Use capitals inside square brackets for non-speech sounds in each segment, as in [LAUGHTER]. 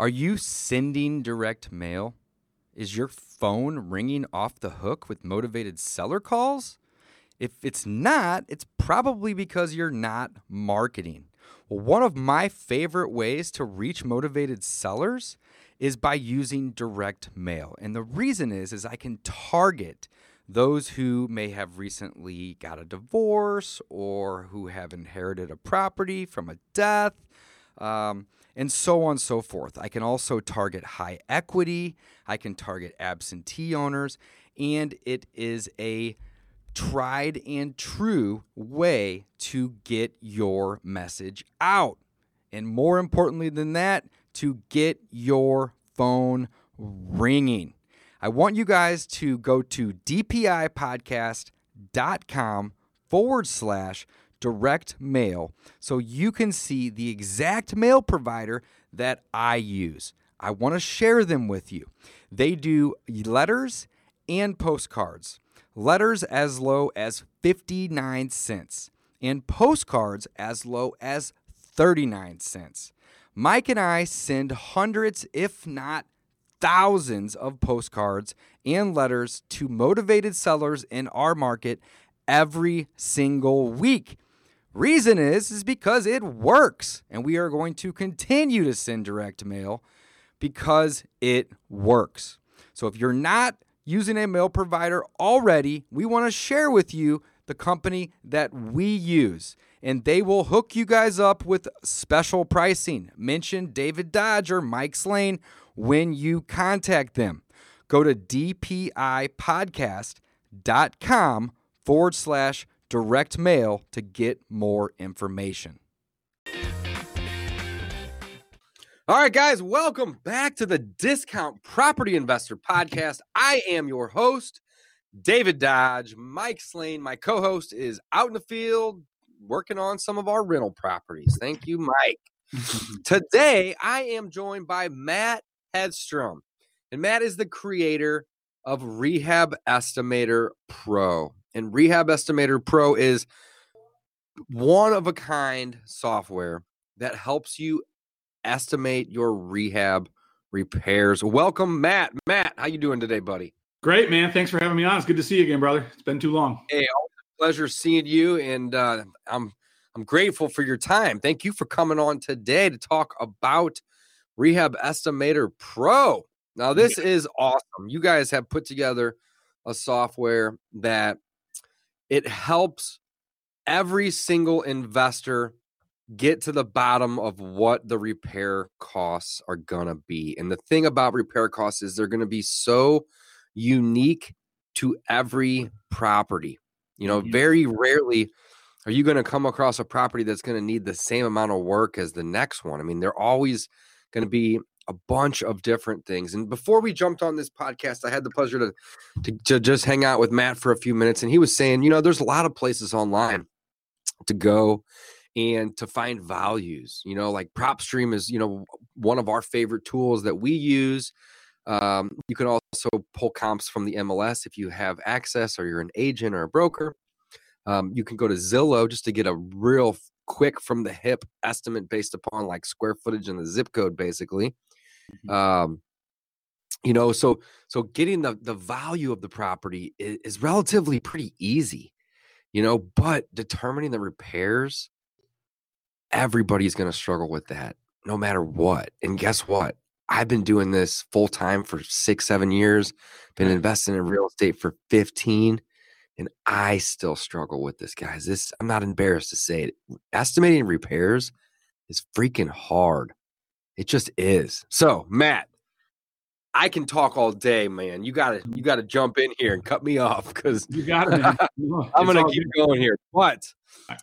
Are you sending direct mail? Is your phone ringing off the hook with motivated seller calls? If it's not, it's probably because you're not marketing. Well, one of my favorite ways to reach motivated sellers is by using direct mail. And the reason is is I can target those who may have recently got a divorce or who have inherited a property from a death. Um, and so on and so forth. I can also target high equity, I can target absentee owners, and it is a tried and true way to get your message out. And more importantly than that, to get your phone ringing. I want you guys to go to dpipodcast.com forward slash direct mail so you can see the exact mail provider that I use. I want to share them with you. They do letters and postcards. Letters as low as 59 cents and postcards as low as 39 cents. Mike and I send hundreds, if not thousands, of postcards and letters to motivated sellers in our market every single week. Reason is is because it works and we are going to continue to send direct mail because it works. So if you're not using a mail provider already, we want to share with you the company that we use and they will hook you guys up with special pricing. Mention David Dodge or Mike Slane when you contact them. Go to dpipodcast.com forward slash direct mail to get more information. All right, guys, welcome back to the Discount Property Investor Podcast. I am your host, David Dodge. Mike Slane, my co host, is out in the field working on some of our rental properties. Thank you, Mike. [LAUGHS] Today, I am joined by Matt Hedstrom, and Matt is the creator of Rehab Estimator Pro. And Rehab Estimator Pro is one of a kind software that helps you estimate your rehab repairs. Welcome, Matt. Matt, how you doing today, buddy? Great, man. Thanks for having me on. It's good to see you again, brother. It's been too long. Hey, pleasure seeing you, and uh, I'm I'm grateful for your time. Thank you for coming on today to talk about Rehab Estimator Pro. Now, this yeah. is awesome. You guys have put together a software that it helps every single investor get to the bottom of what the repair costs are going to be. And the thing about repair costs is they're going to be so unique to every property. You know, mm-hmm. very rarely are you going to come across a property that's going to need the same amount of work as the next one. I mean, they're always going to be a bunch of different things. And before we jumped on this podcast, I had the pleasure to, to, to just hang out with Matt for a few minutes, and he was saying, you know, there's a lot of places online to go and to find values. You know, like PropStream is, you know, one of our favorite tools that we use. Um, you can also pull comps from the MLS if you have access or you're an agent or a broker. Um, you can go to Zillow just to get a real quick from the hip estimate based upon like square footage and the zip code, basically. Mm-hmm. Um, you know, so so getting the the value of the property is, is relatively pretty easy, you know, but determining the repairs, everybody's going to struggle with that, no matter what. And guess what? I've been doing this full time for six, seven years, been investing in real estate for 15, and I still struggle with this, guys. This I'm not embarrassed to say it. Estimating repairs is freaking hard. It just is. So, Matt, I can talk all day, man. You gotta you gotta jump in here and cut me off because you got it. [LAUGHS] I'm gonna keep good. going here. But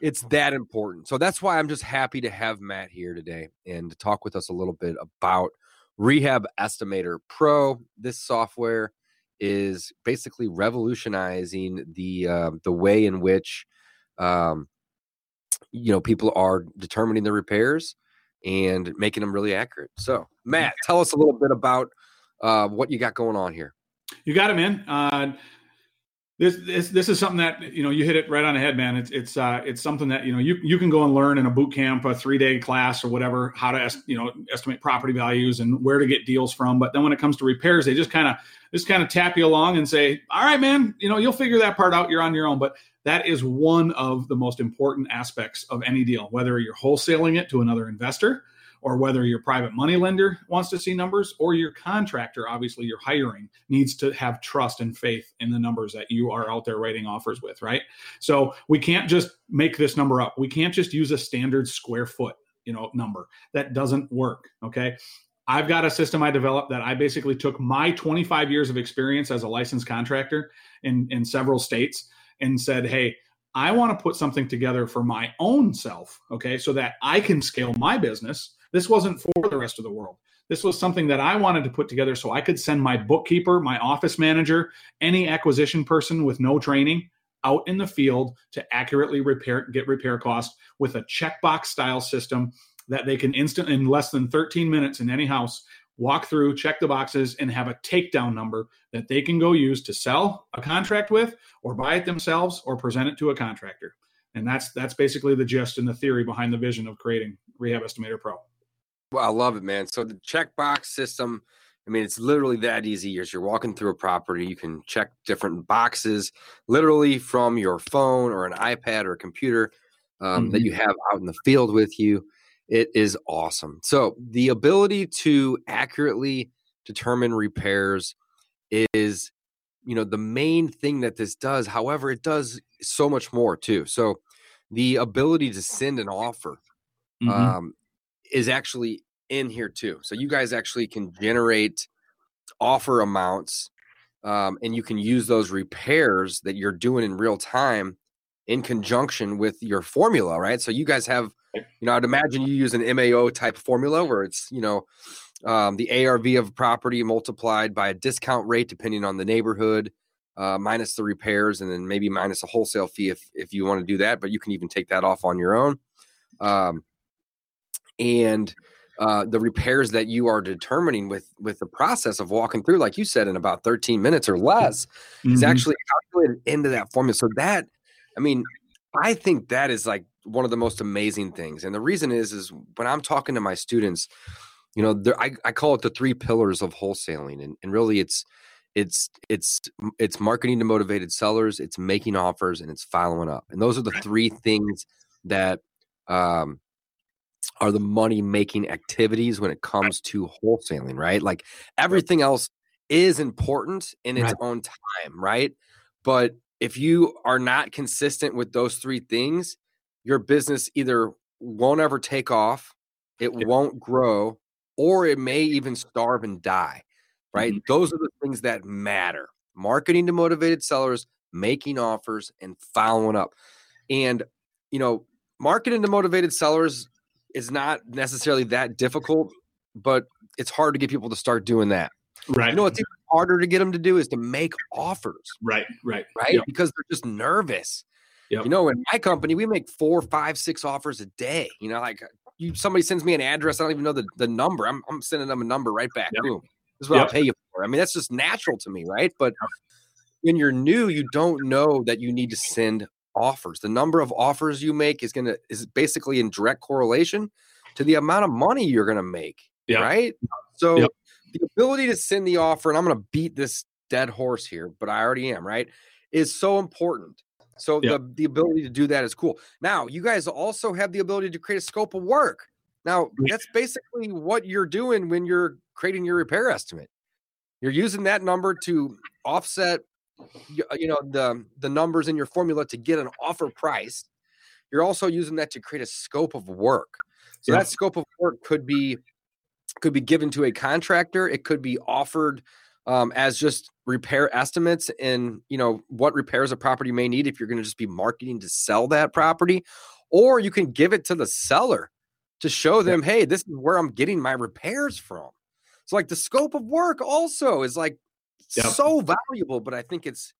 it's that important. So that's why I'm just happy to have Matt here today and to talk with us a little bit about Rehab Estimator Pro. This software is basically revolutionizing the uh, the way in which um, you know people are determining the repairs and making them really accurate. So, Matt, tell us a little bit about uh, what you got going on here. You got it, man. Uh, this, this this is something that you know you hit it right on the head, man. It's it's uh, it's something that you know you you can go and learn in a boot camp, a three day class or whatever, how to est- you know estimate property values and where to get deals from. But then when it comes to repairs, they just kind of just kind of tap you along and say, "All right, man, you know you'll figure that part out. You're on your own." But that is one of the most important aspects of any deal, whether you're wholesaling it to another investor or whether your private money lender wants to see numbers or your contractor, obviously you're hiring, needs to have trust and faith in the numbers that you are out there writing offers with, right? So we can't just make this number up. We can't just use a standard square foot, you know, number. That doesn't work, okay? I've got a system I developed that I basically took my 25 years of experience as a licensed contractor in, in several states and said, hey, I want to put something together for my own self, okay, so that I can scale my business this wasn't for the rest of the world. This was something that I wanted to put together so I could send my bookkeeper, my office manager, any acquisition person with no training out in the field to accurately repair get repair costs with a checkbox style system that they can instant in less than 13 minutes in any house walk through, check the boxes, and have a takedown number that they can go use to sell a contract with, or buy it themselves, or present it to a contractor. And that's that's basically the gist and the theory behind the vision of creating Rehab Estimator Pro. Well, I love it, man. So the checkbox system, I mean, it's literally that easy. As you're walking through a property, you can check different boxes literally from your phone or an iPad or a computer um, mm-hmm. that you have out in the field with you. It is awesome. So the ability to accurately determine repairs is, you know, the main thing that this does. However, it does so much more too. So the ability to send an offer mm-hmm. um, is actually in here too. So you guys actually can generate offer amounts um, and you can use those repairs that you're doing in real time in conjunction with your formula, right? So you guys have, you know, I'd imagine you use an MAO type formula where it's, you know, um, the ARV of property multiplied by a discount rate depending on the neighborhood, uh, minus the repairs, and then maybe minus a wholesale fee if if you want to do that. But you can even take that off on your own. Um, and uh, the repairs that you are determining with with the process of walking through, like you said, in about 13 minutes or less, mm-hmm. is actually calculated into that formula. So that, I mean, I think that is like one of the most amazing things. And the reason is, is when I'm talking to my students, you know, I, I call it the three pillars of wholesaling, and, and really it's it's it's it's marketing to motivated sellers, it's making offers, and it's following up. And those are the three things that um, are the money making activities when it comes to wholesaling, right? Like everything else is important in its right. own time, right? But if you are not consistent with those three things, your business either won't ever take off, it yeah. won't grow, or it may even starve and die, right? Mm-hmm. Those are the things that matter marketing to motivated sellers, making offers, and following up. And, you know, marketing to motivated sellers is not necessarily that difficult, but it's hard to get people to start doing that. Right. You know what's even harder to get them to do is to make offers. Right. Right. Right. Yep. Because they're just nervous. Yep. You know, in my company, we make four, five, six offers a day. You know, like you somebody sends me an address, I don't even know the, the number. I'm, I'm sending them a number right back. Yep. Boom. This is what I'll pay you for. I mean, that's just natural to me, right? But when you're new, you don't know that you need to send offers. The number of offers you make is gonna is basically in direct correlation to the amount of money you're gonna make. Yep. Right. So yep. the ability to send the offer, and I'm gonna beat this dead horse here, but I already am, right? Is so important. So yep. the, the ability to do that is cool. Now, you guys also have the ability to create a scope of work. Now, that's basically what you're doing when you're creating your repair estimate. You're using that number to offset uh, you know the the numbers in your formula to get an offer price you're also using that to create a scope of work. So yeah. that scope of work could be could be given to a contractor. It could be offered um, as just repair estimates and you know what repairs a property may need if you're going to just be marketing to sell that property or you can give it to the seller to show them hey this is where i'm getting my repairs from. So like the scope of work also is like yep. so valuable, but I think it's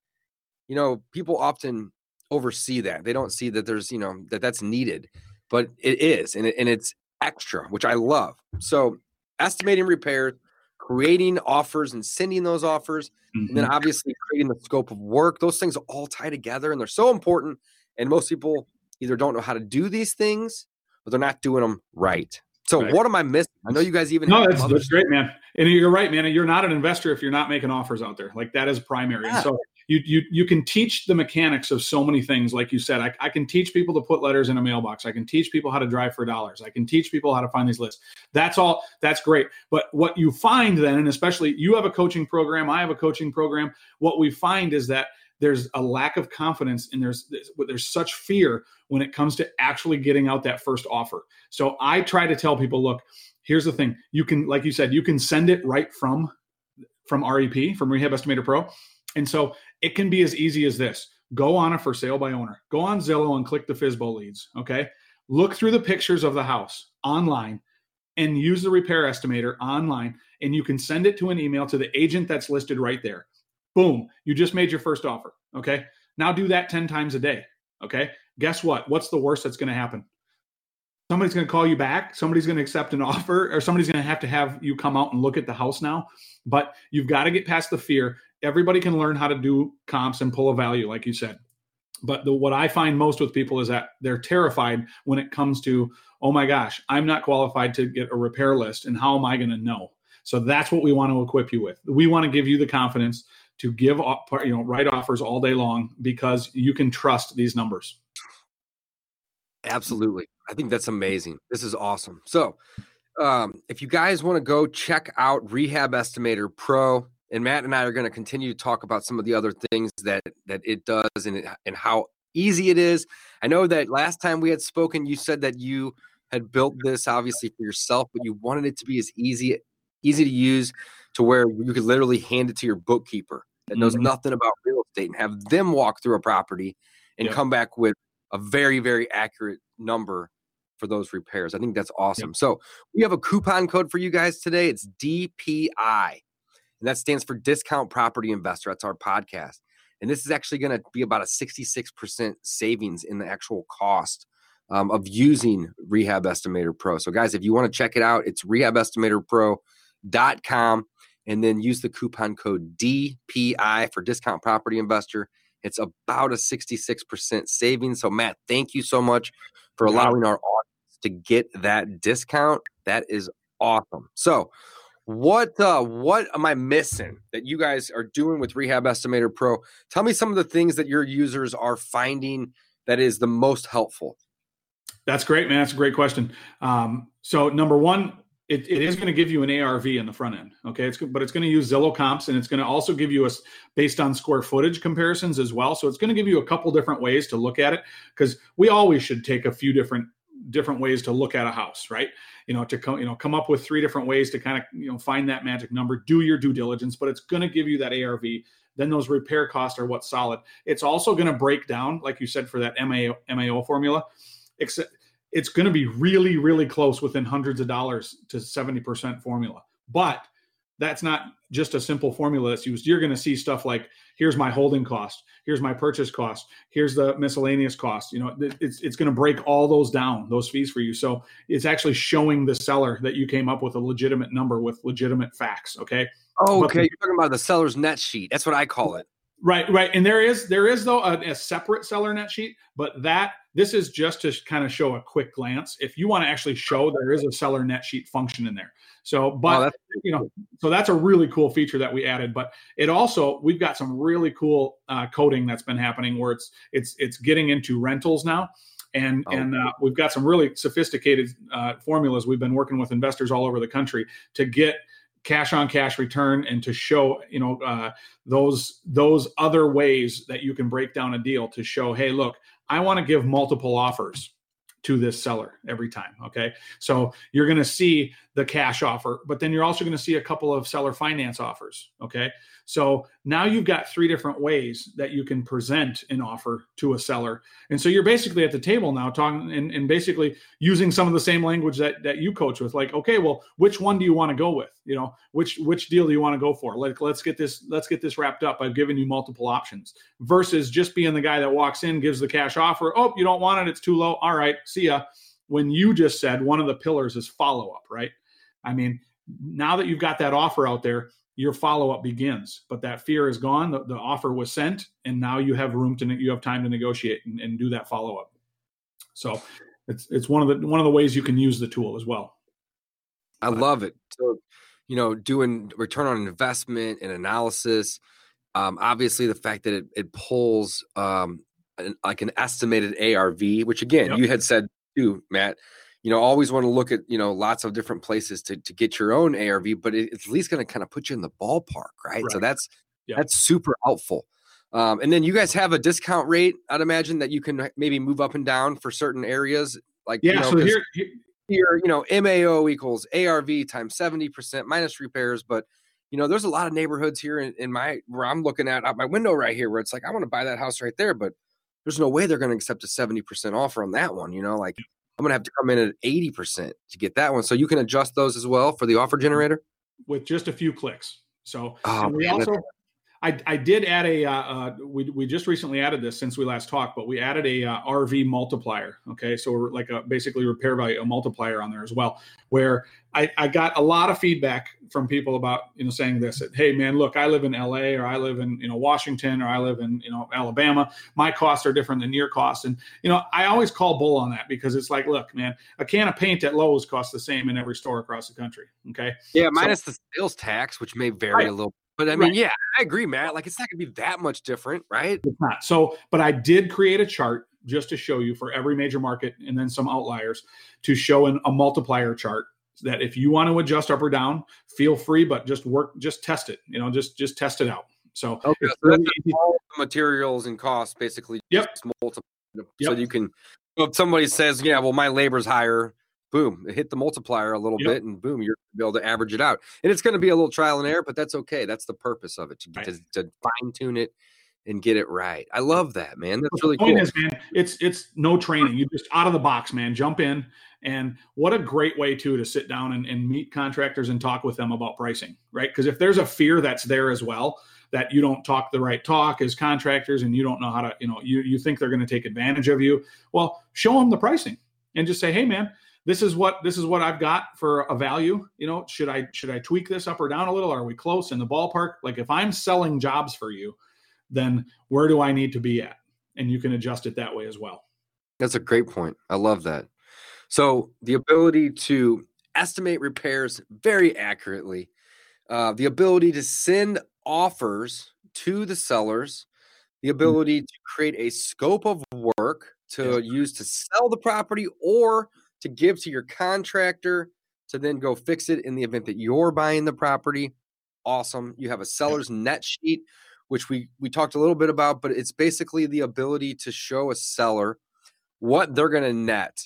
you know, people often oversee that. They don't see that there's, you know, that that's needed, but it is and it, and it's extra, which I love. So estimating repairs, creating offers and sending those offers, mm-hmm. and then mm-hmm. obviously creating the scope of work. Those things all tie together and they're so important. And most people either don't know how to do these things or they're not doing them right. So right. what am I missing? I know you guys even no, that's, that's great, man. And you're right, man. You're not an investor if you're not making offers out there. Like that is primary. Yeah. so you you you can teach the mechanics of so many things. Like you said, I, I can teach people to put letters in a mailbox. I can teach people how to drive for dollars. I can teach people how to find these lists. That's all. That's great. But what you find then, and especially you have a coaching program, I have a coaching program. What we find is that there's a lack of confidence and there's there's such fear when it comes to actually getting out that first offer. So I try to tell people, look, here's the thing. You can like you said, you can send it right from from REP, from Rehab Estimator Pro. And so it can be as easy as this. Go on a for sale by owner. Go on Zillow and click the FSBO leads, okay? Look through the pictures of the house online and use the repair estimator online and you can send it to an email to the agent that's listed right there. Boom, you just made your first offer. Okay. Now do that 10 times a day. Okay. Guess what? What's the worst that's going to happen? Somebody's going to call you back. Somebody's going to accept an [LAUGHS] offer, or somebody's going to have to have you come out and look at the house now. But you've got to get past the fear. Everybody can learn how to do comps and pull a value, like you said. But the, what I find most with people is that they're terrified when it comes to, oh my gosh, I'm not qualified to get a repair list, and how am I going to know? So that's what we want to equip you with. We want to give you the confidence to give you know write offers all day long because you can trust these numbers. Absolutely. I think that's amazing. This is awesome. So, um, if you guys want to go check out Rehab Estimator Pro, and Matt and I are going to continue to talk about some of the other things that that it does and and how easy it is. I know that last time we had spoken, you said that you had built this obviously for yourself, but you wanted it to be as easy easy to use to where you could literally hand it to your bookkeeper that knows mm-hmm. nothing about real estate and have them walk through a property and yep. come back with a very very accurate number for those repairs. I think that's awesome. Yep. So we have a coupon code for you guys today. It's DPI, and that stands for Discount Property Investor. That's our podcast. And this is actually going to be about a 66% savings in the actual cost um, of using Rehab Estimator Pro. So, guys, if you want to check it out, it's rehabestimatorpro.com and then use the coupon code DPI for discount property investor. It's about a 66% savings. So, Matt, thank you so much for allowing our audience to get that discount. That is awesome. So, what uh, what am I missing that you guys are doing with Rehab Estimator Pro? Tell me some of the things that your users are finding that is the most helpful. That's great, man. That's a great question. Um, so, number one, it, it is going to give you an ARV in the front end. Okay, it's but it's going to use Zillow comps and it's going to also give you a based on square footage comparisons as well. So it's going to give you a couple different ways to look at it because we always should take a few different different ways to look at a house, right? You know, to come you know come up with three different ways to kind of you know find that magic number. Do your due diligence, but it's going to give you that ARV. Then those repair costs are what's solid. It's also going to break down, like you said, for that MAO, MAO formula. Except it's going to be really, really close within hundreds of dollars to 70% formula. But that's not just a simple formula that's used. You're going to see stuff like here's my holding cost, here's my purchase cost, here's the miscellaneous cost. You know, it's it's going to break all those down, those fees for you. So it's actually showing the seller that you came up with a legitimate number with legitimate facts. Okay. Oh, okay. But, You're talking about the seller's net sheet. That's what I call it. Right, right. And there is there is though a, a separate seller net sheet, but that this is just to kind of show a quick glance. If you want to actually show there is a seller net sheet function in there. So, but oh, you know, so that's a really cool feature that we added. But it also we've got some really cool uh, coding that's been happening where it's it's it's getting into rentals now. And, oh. and uh, we've got some really sophisticated uh, formulas. We've been working with investors all over the country to get cash on cash return and to show you know uh, those those other ways that you can break down a deal to show hey look I want to give multiple offers. To this seller every time. Okay. So you're going to see the cash offer, but then you're also going to see a couple of seller finance offers. Okay. So now you've got three different ways that you can present an offer to a seller. And so you're basically at the table now talking and, and basically using some of the same language that, that you coach with, like, okay, well, which one do you want to go with? You know, which which deal do you want to go for? Like let's get this, let's get this wrapped up. I've given you multiple options versus just being the guy that walks in, gives the cash offer. Oh, you don't want it, it's too low. All right, see. When you just said one of the pillars is follow-up, right? I mean, now that you've got that offer out there, your follow up begins. But that fear is gone. The, the, offer was sent, and now you have room to you have time to negotiate and, and do that follow up. So it's it's one of the one of the ways you can use the tool as well. I love it. So you know, doing return on investment and analysis. Um, obviously, the fact that it, it pulls um, an, like an estimated ARV, which again yep. you had said too, Matt you know, always want to look at, you know, lots of different places to, to get your own ARV, but it, it's at least going to kind of put you in the ballpark, right? right. So that's, yep. that's super helpful. Um, and then you guys have a discount rate, I'd imagine that you can maybe move up and down for certain areas. Like, yeah, you know, so here, here, here, you know, MAO equals ARV times 70% minus repairs. But, you know, there's a lot of neighborhoods here in, in my, where I'm looking at out my window right here, where it's like, I want to buy that house right there, but there's no way they're going to accept a 70% offer on that one, you know, like I'm going to have to come in at 80% to get that one. So you can adjust those as well for the offer generator with just a few clicks. So oh, we man, also I, I did add a uh, uh, we, we just recently added this since we last talked, but we added a uh, RV multiplier. Okay, so we're like a basically repair value a multiplier on there as well. Where I, I got a lot of feedback from people about you know saying this that hey man look I live in LA or I live in you know Washington or I live in you know Alabama my costs are different than your costs and you know I always call bull on that because it's like look man a can of paint at Lowe's costs the same in every store across the country. Okay, yeah, minus so, the sales tax which may vary right. a little but I mean, right. yeah, I agree, Matt. Like it's not going to be that much different, right? It's not. So, but I did create a chart just to show you for every major market and then some outliers to show an, a multiplier chart that if you want to adjust up or down, feel free, but just work, just test it. You know, just just test it out. So, okay, so really all materials and costs basically. Yep. Multiple, so yep. you can. If somebody says, "Yeah, well, my labor's higher," boom, hit the multiplier a little yep. bit, and boom, you're be able to average it out. And it's going to be a little trial and error, but that's okay. That's the purpose of it to, right. to, to fine tune it and get it right. I love that, man. That's really cool. Is, man, it's it's no training. You just out of the box, man. Jump in, and what a great way too to sit down and, and meet contractors and talk with them about pricing, right? Because if there's a fear that's there as well, that you don't talk the right talk as contractors and you don't know how to, you know, you you think they're going to take advantage of you. Well, show them the pricing and just say, hey, man, this is what this is what I've got for a value. You know, should I should I tweak this up or down a little? Are we close in the ballpark? Like if I'm selling jobs for you, then where do I need to be at? And you can adjust it that way as well. That's a great point. I love that. So the ability to estimate repairs very accurately, uh, the ability to send offers to the sellers, the mm-hmm. ability to create a scope of work to use to sell the property or to give to your contractor to then go fix it in the event that you're buying the property. Awesome. You have a seller's net sheet, which we we talked a little bit about, but it's basically the ability to show a seller what they're going to net.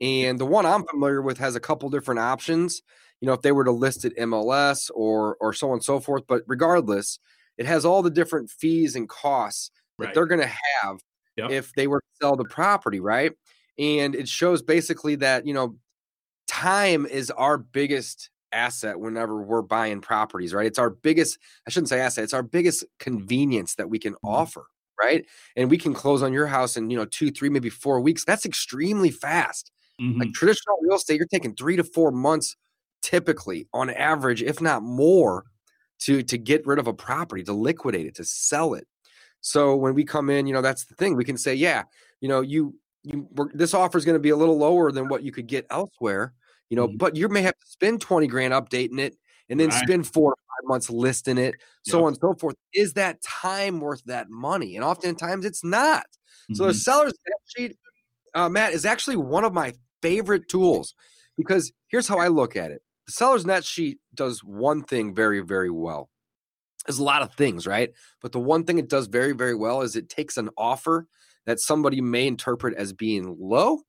And the one I'm familiar with has a couple different options. You know, if they were to list it MLS or or so on and so forth, but regardless, it has all the different fees and costs that right. they're going to have yep. if they were to sell the property, right? and it shows basically that you know time is our biggest asset whenever we're buying properties right? It's our biggest i shouldn't say asset it's our biggest convenience that we can mm-hmm. offer right? And we can close on your house in you know two three maybe four weeks. That's extremely fast. Mm-hmm. like traditional real estate you're taking three to four months typically on average if not more to to get rid of a property to liquidate it to sell it. So when we come in you know that's the thing. We can say yeah you know you you this offer is going to be a little lower than what you could get elsewhere, you know, mm-hmm. but you may have to spend 20 grand updating it and then right. spend four or five months listing it, so yep. on and so forth. Is that time worth that money? And oftentimes it's not. Mm-hmm. So the mm-hmm. seller's sheet, uh, Matt, is actually one of my favorite tools because here's how I look at it. The seller's net sheet does one thing very, very well. There's a lot of things, right? But the one thing it does very, very well is it takes an offer that somebody may interpret as being low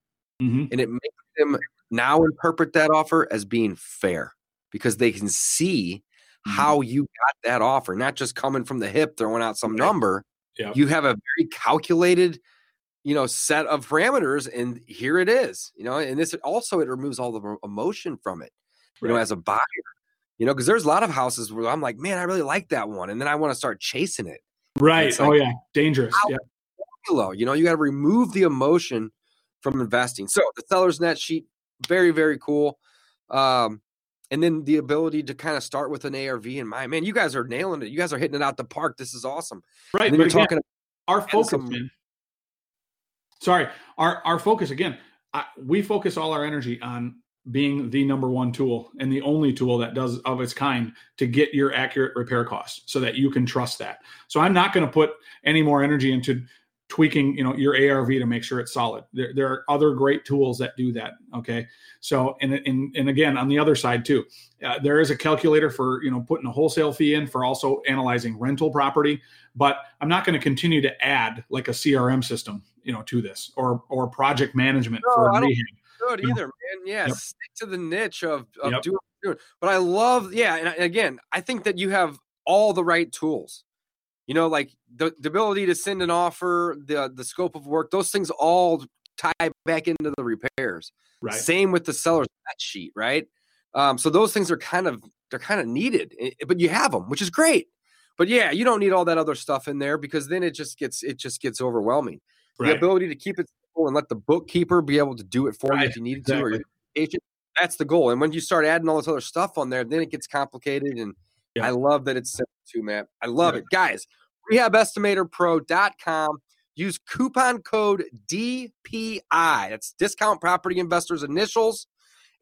Mhm. and it makes them now interpret that offer as being fair because they can see Mhm. how you got that offer, not just coming from the hip throwing out some number. You have a very calculated, you know, set of parameters, and here it is. You know, and this also it removes all the emotion from it. You know, as a buyer, you know, because there's a lot of houses where I'm like, man, I really like that one, and then I want to start chasing it. Right. It's oh yeah. Dangerous. Yeah. Low, you know, you got to remove the emotion from investing. So the seller's net sheet, very, very cool. Um, and then the ability to kind of start with an ARV in mind. Man, you guys are nailing it. You guys are hitting it out the park. This is awesome. Right. And then But you're again, talking our focus, some- man. Sorry, our our focus again. I, we focus all our energy on being the number one tool and the only tool that does of its kind to get your accurate repair costs, so that you can trust that. So I'm not going to put any more energy into tweaking, you know, your ARV to make sure it's solid. There, there are other great tools that do that. Okay, so and and and again on the other side too, uh, there is a calculator for you know putting a wholesale fee in for also analyzing rental property but I'm not going to continue to add like a CRM system, you know, to this or or project management No, for I don't- good Yeah. either, man. Yeah, Yep. stick to the niche of, of Yep. doing, doing. But I love, yeah, and again, I think that you have all the right tools. You know, like the, the ability to send an offer, the the scope of work, those things all tie back into the repairs. Right. Same with the seller's sheet, right? Um, so those things are kind of they're kind of needed, eh, but you have them, which is great. But yeah, you don't need all that other stuff in there because then it just gets it just gets overwhelming. The ability to keep it simple and let the bookkeeper be able to do it for you if you need to, or your agent. That's the goal. And when you start adding all this other stuff on there, then it gets complicated. And Yeah. I love that it's simple too, man. I love it, guys. RehabEstimatorPro.com. Use coupon code DPI. That's Discount Property Investors Initials.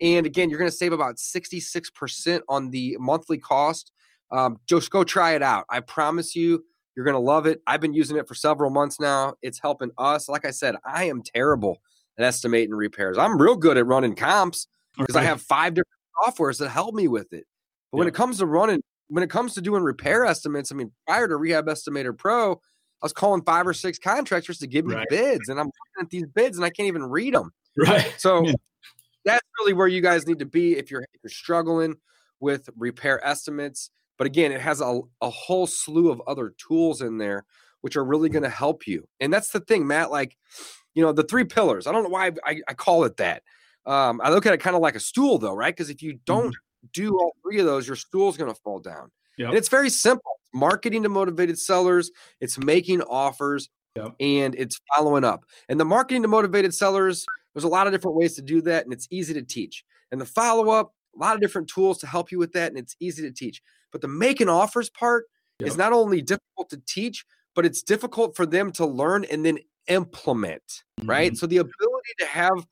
And again, you're going to save about 66% on the monthly cost. Um, just go try it out. I promise you, you're going to love it. I've been using it for several months now. It's helping us. Like I said, I am terrible at estimating repairs. I'm real good at running comps because I have five different softwares that help me with it. But when it comes to running, when it comes to doing repair estimates, I mean, prior to Rehab Estimator Pro, I was calling five or six contractors to give me Right. bids, and I'm looking at these bids and I can't even read them. right. So [LAUGHS] Yeah. that's really where you guys need to be if you're if you're struggling with repair estimates. But again, it has a, a whole slew of other tools in there which are really going to help you. And that's the thing, Matt. Like, you know, the three pillars. I don't know why I, I call it that. Um, I look at it kind of like a stool, though, right? Because if you don't do all three of those, your stool's going to fall down. Yep. And it's very simple. Marketing to motivated sellers. It's making offers Yep. and it's following up. And the marketing to motivated sellers, there's a lot of different ways to do that, and it's easy to teach. And the follow up, a lot of different tools to help you with that, and it's easy to teach. But the making offers part is not only difficult to teach, but it's difficult for them to learn and then implement, right? Mhm. So the ability to have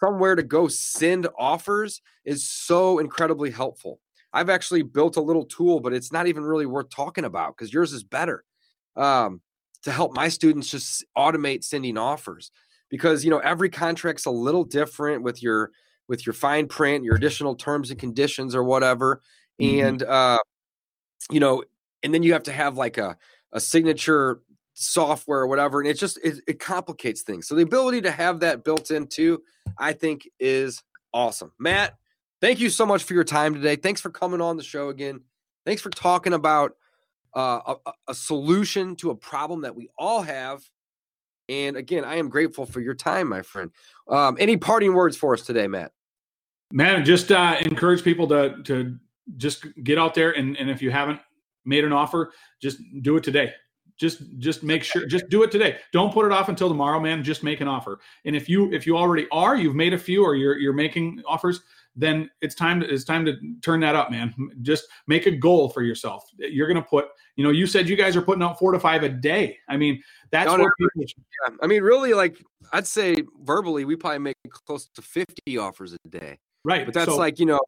somewhere to go send offers is so incredibly helpful. I've actually built a little tool, but it's not even really worth talking about because yours is better. Um, to help my students just automate sending offers because you know every contract's a little different with your with your fine print your additional terms and conditions or whatever Mhm. and uh you know and then you have to have like a a signature software or whatever and it just it, it complicates things so the ability to have that built in too i think is awesome matt thank you so much for your time today thanks for coming on the show again thanks for talking about uh, a, a- solution to a problem that we all have. And again, I am grateful for your time, my friend. Um, any parting words for us today, Matt? Man, just uh, encourage people to to just get out there and and if you haven't made an offer, just do it today. Just just make sure just do it today. Don't put it off until tomorrow, man. Just make an offer. And if you if you already are, you've made a few or you're you're making offers, then it's time to it's time to turn that up, man. Just make a goal for yourself. You're gonna put, you know, you said you guys are putting out four to five a day. I mean, that's what people Yeah, I mean, really, like I'd say verbally, we probably make close to 50 offers a day. right. But that's so- like, you know,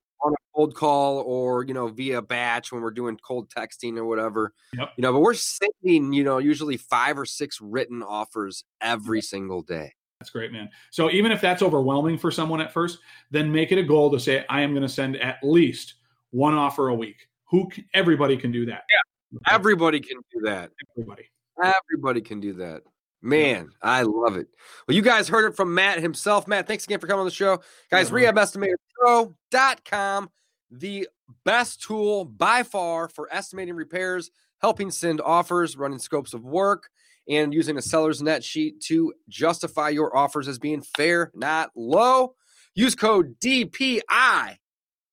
cold call or, you know, via batch when we're doing cold texting or whatever. Yep. You know, but we're sending, you know, usually five or six written offers every single day. That's great, man. So even if that's overwhelming for someone at first, then make it a goal to say, I am going to send at least one offer a week. Who? Can, everybody can do that. Yeah, Everybody can do that. everybody. Everybody can do that. Man, I love it. Well, you guys heard it from Matt himself. Matt, thanks again for coming on the show. Guys, Yeah. rehabestimatorpro.com, the best tool by far for estimating repairs, helping send offers, running scopes of work, and using a seller's net sheet to justify your offers as being fair, not low. Use code DPI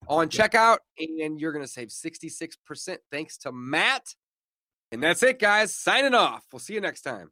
on checkout, and you're going to save 66% thanks to Matt. And that's it, guys. Signing off. We'll see you next time.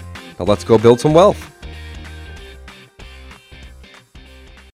Now let's go build some wealth.